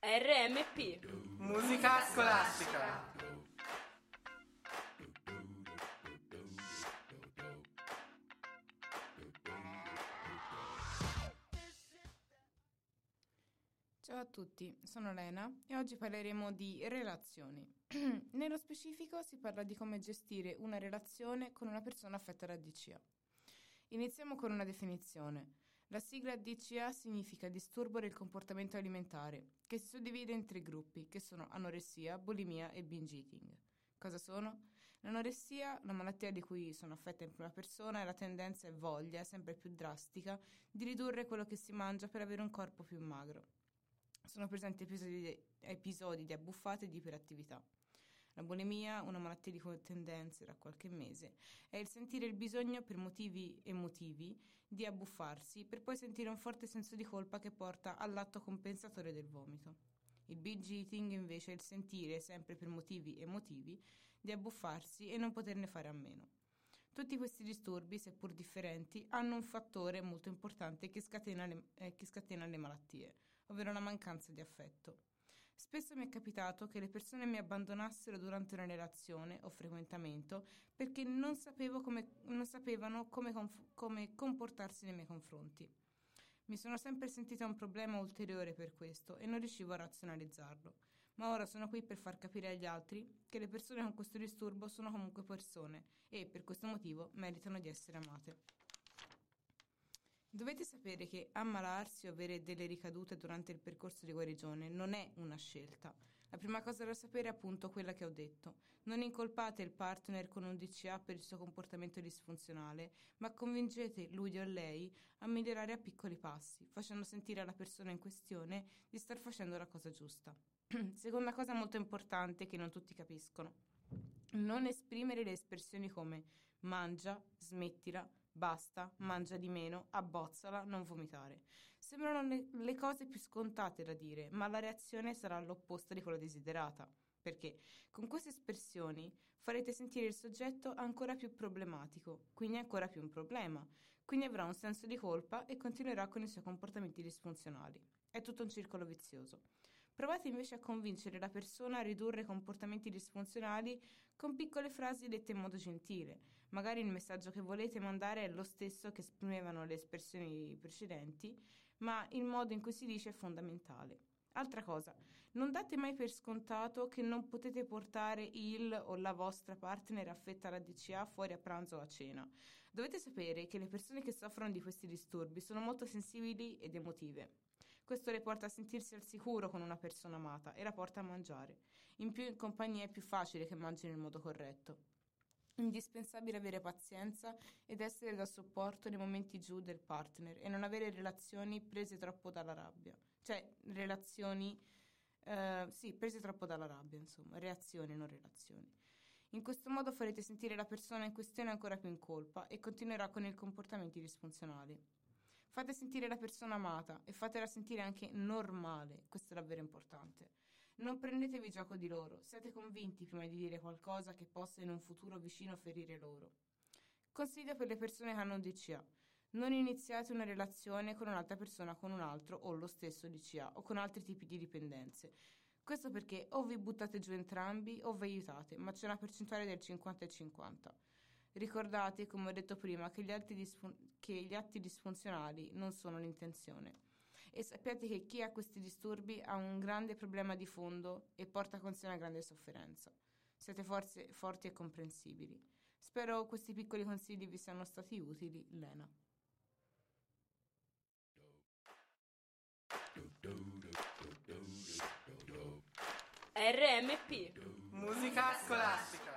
RMP Musica scolastica. Ciao a tutti, sono Lena e oggi parleremo di relazioni. Nello specifico si parla di come gestire una relazione con una persona affetta da DCA. Iniziamo con una definizione. La sigla DCA significa disturbo del comportamento alimentare, che si suddivide in tre gruppi, che sono anoressia, bulimia e binge eating. Cosa sono? L'anoressia, la malattia di cui sono affetta in prima persona, è la tendenza e voglia, sempre più drastica, di ridurre quello che si mangia per avere un corpo più magro. Sono presenti episodi di, episodi di abbuffate e di iperattività. La bulimia, una malattia di cui tendenze da qualche mese, è il sentire il bisogno per motivi emotivi di abbuffarsi per poi sentire un forte senso di colpa che porta all'atto compensatore del vomito. Il binge eating invece è il sentire, sempre per motivi emotivi, di abbuffarsi e non poterne fare a meno. Tutti questi disturbi, seppur differenti, hanno un fattore molto importante che scatena le, eh, che scatena le malattie, ovvero la mancanza di affetto. Spesso mi è capitato che le persone mi abbandonassero durante una relazione o frequentamento perché non, come, non sapevano come, conf- come comportarsi nei miei confronti. Mi sono sempre sentita un problema ulteriore per questo e non riuscivo a razionalizzarlo. Ma ora sono qui per far capire agli altri che le persone con questo disturbo sono comunque persone e per questo motivo meritano di essere amate. Dovete sapere che ammalarsi o avere delle ricadute durante il percorso di guarigione non è una scelta. La prima cosa da sapere è appunto quella che ho detto. Non incolpate il partner con un DCA per il suo comportamento disfunzionale, ma convincete lui o lei a migliorare a piccoli passi, facendo sentire alla persona in questione di star facendo la cosa giusta. Seconda cosa molto importante che non tutti capiscono. Non esprimere le espressioni come mangia, smettila, basta, mangia di meno, abbozzala, non vomitare. Sembrano le, cose più scontate da dire, ma la reazione sarà l'opposta di quella desiderata. Perché con queste espressioni farete sentire il soggetto ancora più problematico, quindi ancora più un problema, quindi avrà un senso di colpa e continuerà con i suoi comportamenti disfunzionali. È tutto un circolo vizioso. Provate invece a convincere la persona a ridurre comportamenti disfunzionali con piccole frasi dette in modo gentile. Magari il messaggio che volete mandare è lo stesso che esprimevano le espressioni precedenti, ma il modo in cui si dice è fondamentale. Altra cosa, non date mai per scontato che non potete portare il o la vostra partner affetta alla DCA fuori a pranzo o a cena. Dovete sapere che le persone che soffrono di questi disturbi sono molto sensibili ed emotive. Questo le porta a sentirsi al sicuro con una persona amata e la porta a mangiare. In più in compagnia è più facile che mangi nel modo corretto. Indispensabile avere pazienza ed essere da supporto nei momenti giù del partner e non avere relazioni prese troppo dalla rabbia. Cioè, relazioni, eh, sì, prese troppo dalla rabbia, insomma, reazioni, non relazioni. In questo modo farete sentire la persona in questione ancora più in colpa e continuerà con i comportamenti disfunzionali. Fate sentire la persona amata e fatela sentire anche normale, questo è davvero importante. Non prendetevi gioco di loro, siate convinti prima di dire qualcosa che possa in un futuro vicino ferire loro. Consiglio per le persone che hanno DCA. Non iniziate una relazione con un'altra persona con un altro o lo stesso DCA o con altri tipi di dipendenze. Questo perché o vi buttate giù entrambi o vi aiutate, ma c'è una percentuale del 50 e 50. Ricordate, come ho detto prima, che gli, disfun- che gli atti disfunzionali non sono l'intenzione. E sappiate che chi ha questi disturbi ha un grande problema di fondo e porta con sé una grande sofferenza. Siete forse forti e comprensibili. Spero questi piccoli consigli vi siano stati utili. Lena. RMP Musica scolastica.